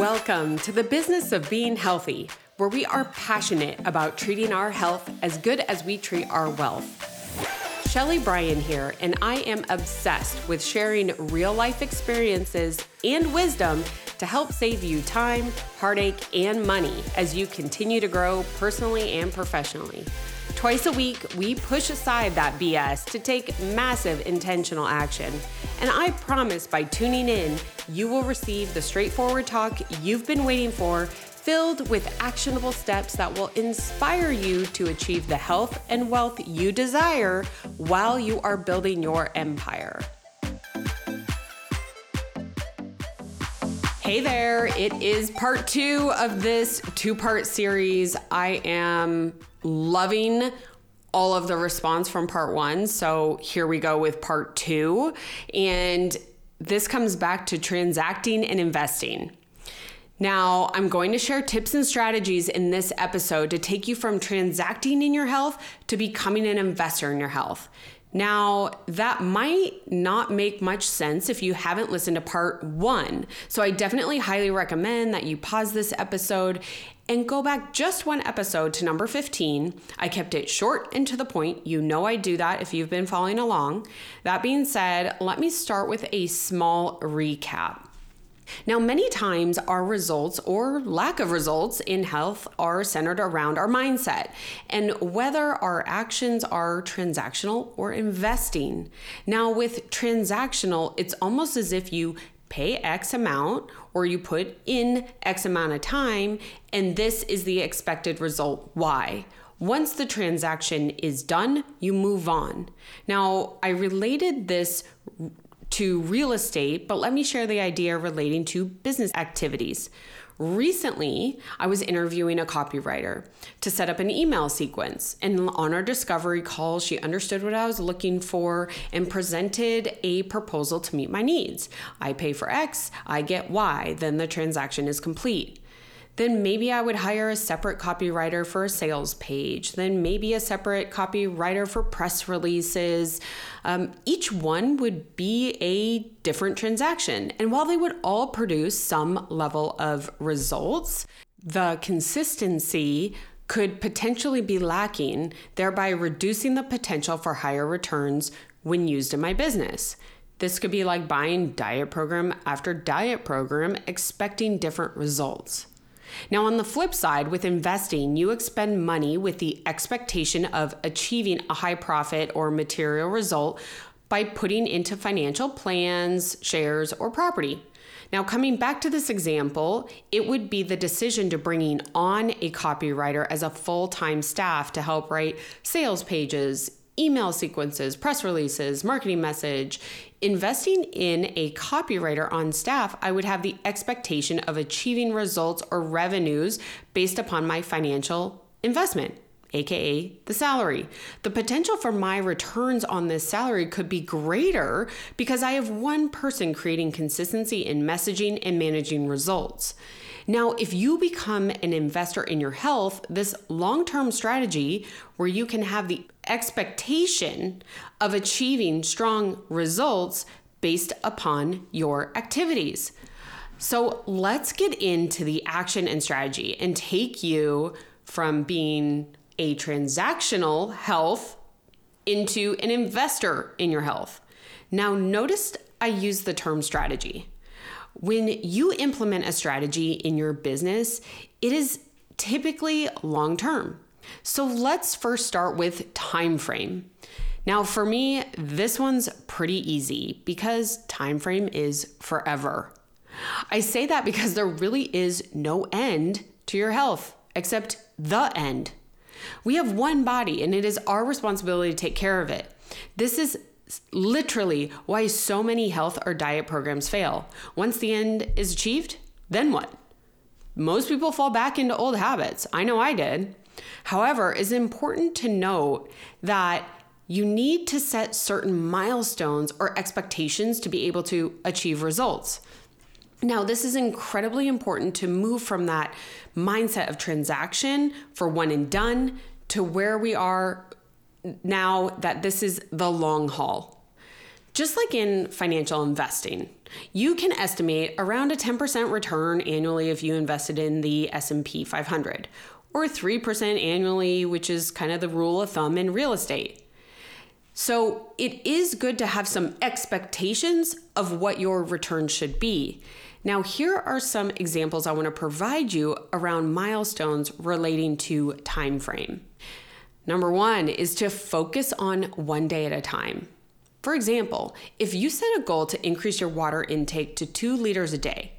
Welcome to the business of being healthy, where we are passionate about treating our health as good as we treat our wealth. Sheley Brien here, and I am obsessed with sharing real life experiences and wisdom to help save you time, heartache, and money as you continue to grow personally and professionally. Twice a week, we push aside that BS to take massive intentional action. And I promise by tuning in, you will receive the straightforward talk you've been waiting for, filled with actionable steps that will inspire you to achieve the health and wealth you desire while you are building your empire. Hey there, it is part two of this two part series. I am loving all of the response from part one. So here we go with part two. And this comes back to transacting and investing. Now, I'm going to share tips and strategies in this episode to take you from transacting in your health to becoming an investor in your health. Now, that might not make much sense if you haven't listened to part one. So, I definitely highly recommend that you pause this episode and go back just one episode to number 15. I kept it short and to the point. You know I do that if you've been following along. That being said, let me start with a small recap. Now, many times our results or lack of results in health are centered around our mindset and whether our actions are transactional or investing. Now, with transactional, it's almost as if you pay X amount or you put in X amount of time, and this is the expected result Y. Once the transaction is done, you move on. Now, I related this to real estate, but let me share the idea relating to business activities. Recently, I was interviewing a copywriter to set up an email sequence. And on our discovery call, she understood what I was looking for and presented a proposal to meet my needs. I pay for X, I get Y, then the transaction is complete then maybe I would hire a separate copywriter for a sales page, then maybe a separate copywriter for press releases. Um, each one would be a different transaction. And while they would all produce some level of results, the consistency could potentially be lacking, thereby reducing the potential for higher returns when used in my business. This could be like buying diet program after diet program, expecting different results. Now, on the flip side, with investing, you expend money with the expectation of achieving a high profit or material result by putting into financial plans, shares, or property. Now, coming back to this example, it would be the decision to bringing on a copywriter as a full time staff to help write sales pages, email sequences, press releases, marketing message. Investing in a copywriter on staff, I would have the expectation of achieving results or revenues based upon my financial investment aka the salary. The potential for my returns on this salary could be greater because I have one person creating consistency in messaging and managing results. Now, if you become an investor in your health, this long term strategy where you can have the expectation of achieving strong results based upon your activities. So, let's get into the action and strategy and take you from being a transactional health into an investor in your health. Now, notice I use the term strategy. When you implement a strategy in your business, it is typically long term. So let's first start with time frame. Now for me, this one's pretty easy because time frame is forever. I say that because there really is no end to your health except the end. We have one body and it is our responsibility to take care of it. This is literally why so many health or diet programs fail. Once the end is achieved, then what? Most people fall back into old habits. I know I did. However, it's important to note that you need to set certain milestones or expectations to be able to achieve results. Now, this is incredibly important to move from that mindset of transaction for one and done to where we are now that this is the long haul. Just like in financial investing, you can estimate around a 10% return annually if you invested in the S&P 500 or 3% annually, which is kind of the rule of thumb in real estate. So, it is good to have some expectations of what your return should be. Now, here are some examples I want to provide you around milestones relating to time frame. Number 1 is to focus on one day at a time. For example, if you set a goal to increase your water intake to 2 liters a day,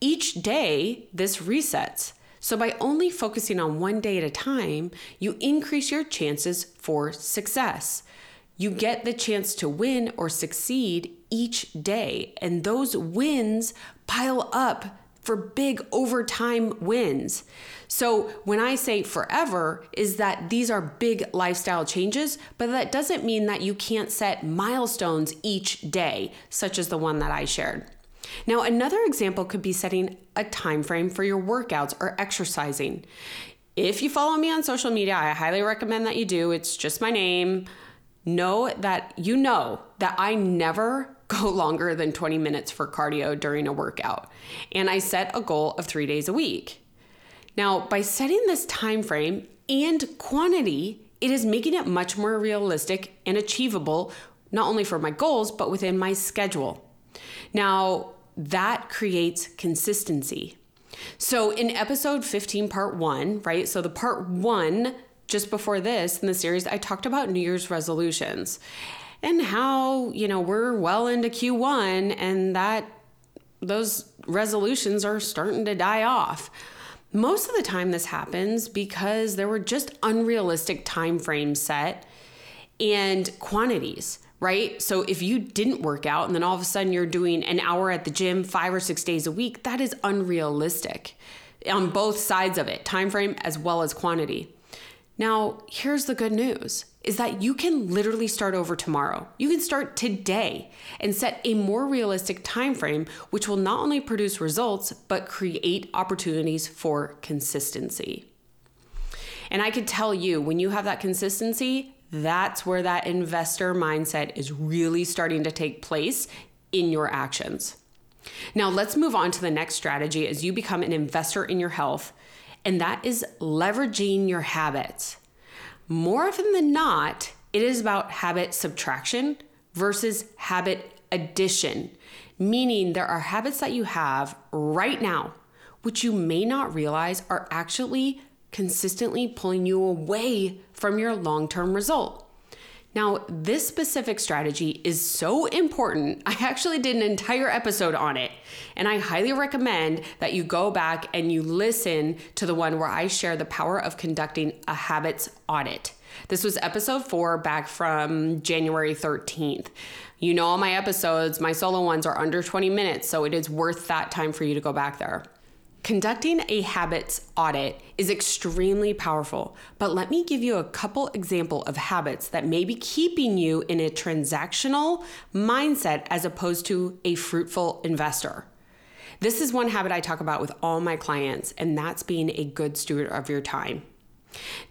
each day this resets. So, by only focusing on one day at a time, you increase your chances for success. You get the chance to win or succeed each day, and those wins pile up for big overtime wins. So, when I say forever, is that these are big lifestyle changes, but that doesn't mean that you can't set milestones each day, such as the one that I shared. Now, another example could be setting a time frame for your workouts or exercising. If you follow me on social media, I highly recommend that you do. It's just my name. Know that you know that I never go longer than 20 minutes for cardio during a workout. And I set a goal of 3 days a week. Now, by setting this time frame and quantity, it is making it much more realistic and achievable not only for my goals but within my schedule. Now, that creates consistency. So, in episode 15, part one, right? So, the part one, just before this in the series, I talked about New Year's resolutions and how, you know, we're well into Q1 and that those resolutions are starting to die off. Most of the time this happens because there were just unrealistic time frames set and quantities, right? So if you didn't work out and then all of a sudden you're doing an hour at the gym 5 or 6 days a week, that is unrealistic on both sides of it, time frame as well as quantity. Now, here's the good news is that you can literally start over tomorrow. You can start today and set a more realistic time frame which will not only produce results but create opportunities for consistency. And I could tell you when you have that consistency, that's where that investor mindset is really starting to take place in your actions. Now, let's move on to the next strategy as you become an investor in your health and that is leveraging your habits. More often than not, it is about habit subtraction versus habit addition, meaning there are habits that you have right now, which you may not realize are actually consistently pulling you away from your long term result. Now, this specific strategy is so important. I actually did an entire episode on it, and I highly recommend that you go back and you listen to the one where I share the power of conducting a habits audit. This was episode four back from January 13th. You know, all my episodes, my solo ones are under 20 minutes, so it is worth that time for you to go back there. Conducting a habits audit is extremely powerful, but let me give you a couple example of habits that may be keeping you in a transactional mindset as opposed to a fruitful investor. This is one habit I talk about with all my clients, and that's being a good steward of your time.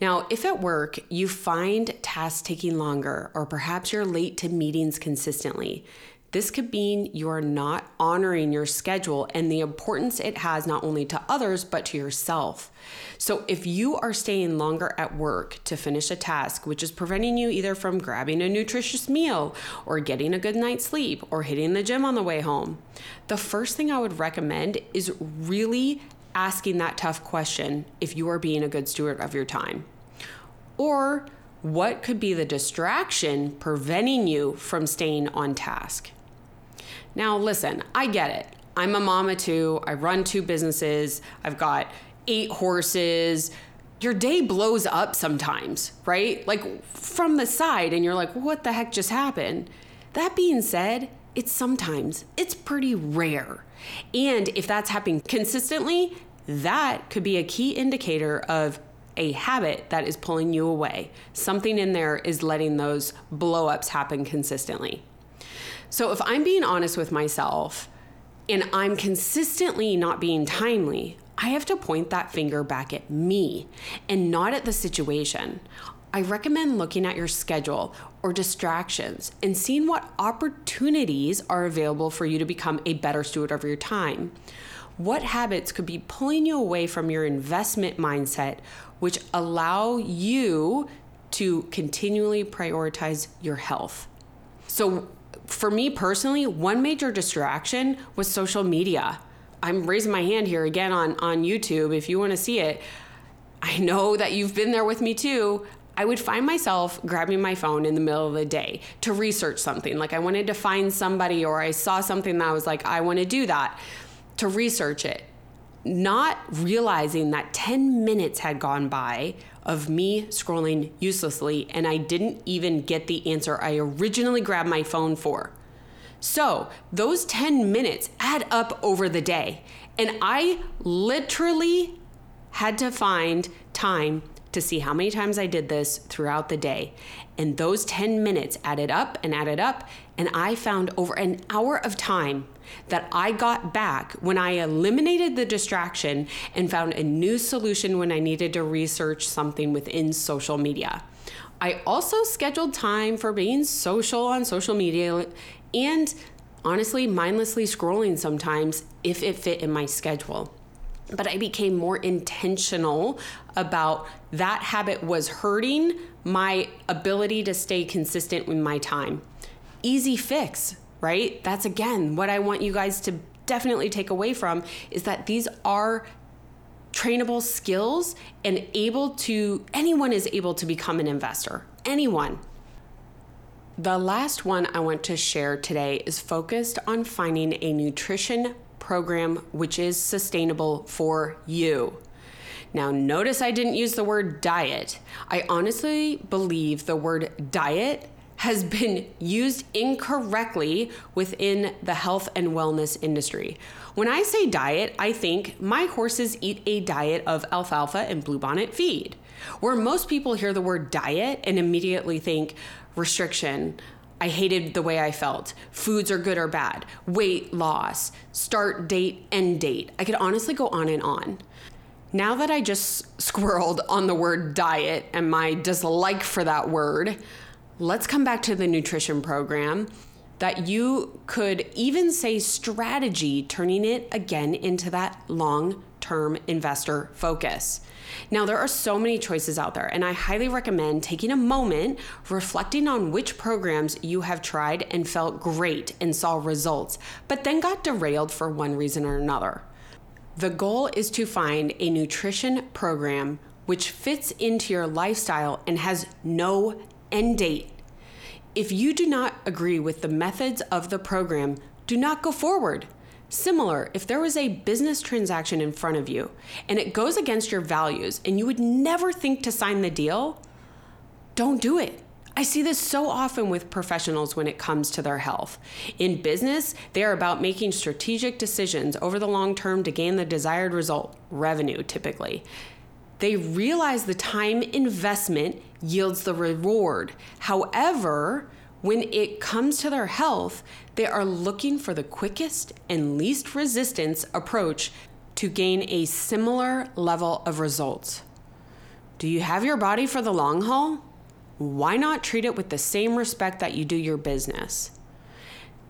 Now, if at work you find tasks taking longer, or perhaps you're late to meetings consistently, this could mean you are not honoring your schedule and the importance it has not only to others, but to yourself. So, if you are staying longer at work to finish a task, which is preventing you either from grabbing a nutritious meal or getting a good night's sleep or hitting the gym on the way home, the first thing I would recommend is really asking that tough question if you are being a good steward of your time. Or, what could be the distraction preventing you from staying on task? Now, listen, I get it. I'm a mama too. I run two businesses. I've got eight horses. Your day blows up sometimes, right? Like from the side, and you're like, what the heck just happened? That being said, it's sometimes, it's pretty rare. And if that's happening consistently, that could be a key indicator of a habit that is pulling you away. Something in there is letting those blow ups happen consistently. So if I'm being honest with myself and I'm consistently not being timely, I have to point that finger back at me and not at the situation. I recommend looking at your schedule or distractions and seeing what opportunities are available for you to become a better steward of your time. What habits could be pulling you away from your investment mindset, which allow you to continually prioritize your health? So, for me personally, one major distraction was social media. I'm raising my hand here again on, on YouTube if you want to see it. I know that you've been there with me too. I would find myself grabbing my phone in the middle of the day to research something. Like I wanted to find somebody, or I saw something that I was like, I want to do that, to research it. Not realizing that 10 minutes had gone by of me scrolling uselessly, and I didn't even get the answer I originally grabbed my phone for. So, those 10 minutes add up over the day. And I literally had to find time to see how many times I did this throughout the day. And those 10 minutes added up and added up. And I found over an hour of time that I got back when I eliminated the distraction and found a new solution when I needed to research something within social media. I also scheduled time for being social on social media and honestly, mindlessly scrolling sometimes if it fit in my schedule but I became more intentional about that habit was hurting my ability to stay consistent with my time. Easy fix, right? That's again what I want you guys to definitely take away from is that these are trainable skills and able to anyone is able to become an investor. Anyone. The last one I want to share today is focused on finding a nutrition program which is sustainable for you. Now, notice I didn't use the word diet. I honestly believe the word diet has been used incorrectly within the health and wellness industry. When I say diet, I think my horses eat a diet of alfalfa and bluebonnet feed. Where most people hear the word diet and immediately think restriction, I hated the way I felt. Foods are good or bad. Weight loss, start date, end date. I could honestly go on and on. Now that I just squirreled on the word diet and my dislike for that word, let's come back to the nutrition program that you could even say strategy, turning it again into that long term investor focus. Now, there are so many choices out there, and I highly recommend taking a moment reflecting on which programs you have tried and felt great and saw results, but then got derailed for one reason or another. The goal is to find a nutrition program which fits into your lifestyle and has no end date. If you do not agree with the methods of the program, do not go forward. Similar, if there was a business transaction in front of you and it goes against your values and you would never think to sign the deal, don't do it. I see this so often with professionals when it comes to their health. In business, they are about making strategic decisions over the long term to gain the desired result, revenue typically. They realize the time investment yields the reward. However, when it comes to their health, they are looking for the quickest and least resistance approach to gain a similar level of results. Do you have your body for the long haul? Why not treat it with the same respect that you do your business?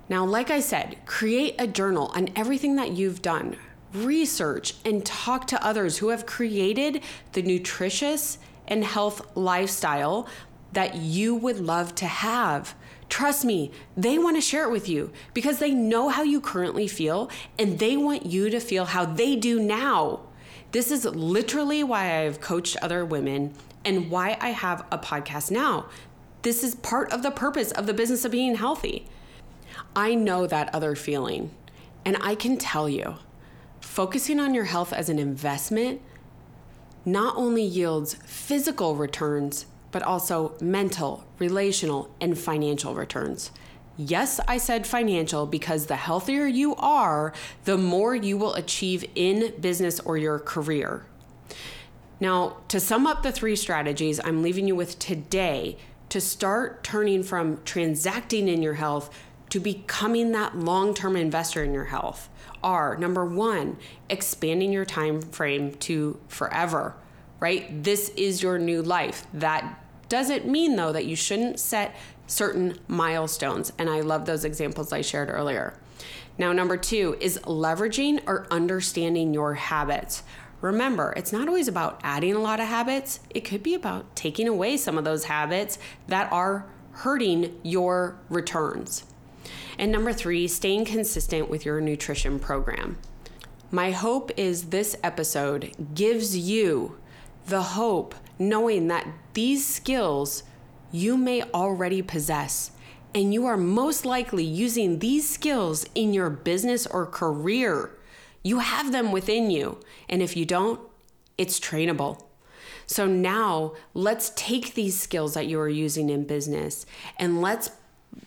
Now, like I said, create a journal on everything that you've done. Research and talk to others who have created the nutritious and health lifestyle that you would love to have. Trust me, they want to share it with you because they know how you currently feel and they want you to feel how they do now. This is literally why I have coached other women and why I have a podcast now. This is part of the purpose of the business of being healthy. I know that other feeling, and I can tell you, focusing on your health as an investment not only yields physical returns, but also mental, relational, and financial returns. Yes, I said financial because the healthier you are, the more you will achieve in business or your career. Now, to sum up the three strategies I'm leaving you with today to start turning from transacting in your health to becoming that long-term investor in your health are number 1, expanding your time frame to forever, right? This is your new life. That Doesn't mean though that you shouldn't set certain milestones. And I love those examples I shared earlier. Now, number two is leveraging or understanding your habits. Remember, it's not always about adding a lot of habits, it could be about taking away some of those habits that are hurting your returns. And number three, staying consistent with your nutrition program. My hope is this episode gives you the hope knowing that these skills you may already possess, and you are most likely using these skills in your business or career. You have them within you, and if you don't, it's trainable. So now let's take these skills that you are using in business and let's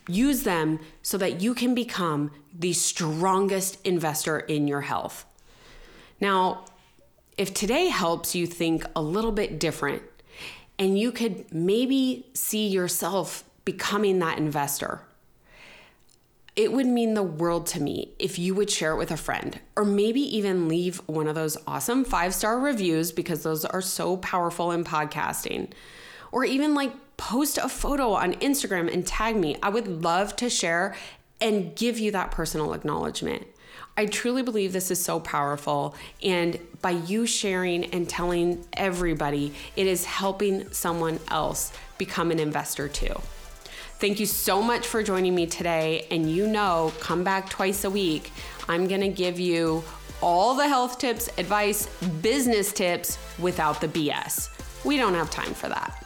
use them so that you can become the strongest investor in your health. Now, if today helps you think a little bit different and you could maybe see yourself becoming that investor, it would mean the world to me if you would share it with a friend or maybe even leave one of those awesome five star reviews because those are so powerful in podcasting. Or even like post a photo on Instagram and tag me. I would love to share and give you that personal acknowledgement. I truly believe this is so powerful. And by you sharing and telling everybody, it is helping someone else become an investor too. Thank you so much for joining me today. And you know, come back twice a week. I'm going to give you all the health tips, advice, business tips without the BS. We don't have time for that.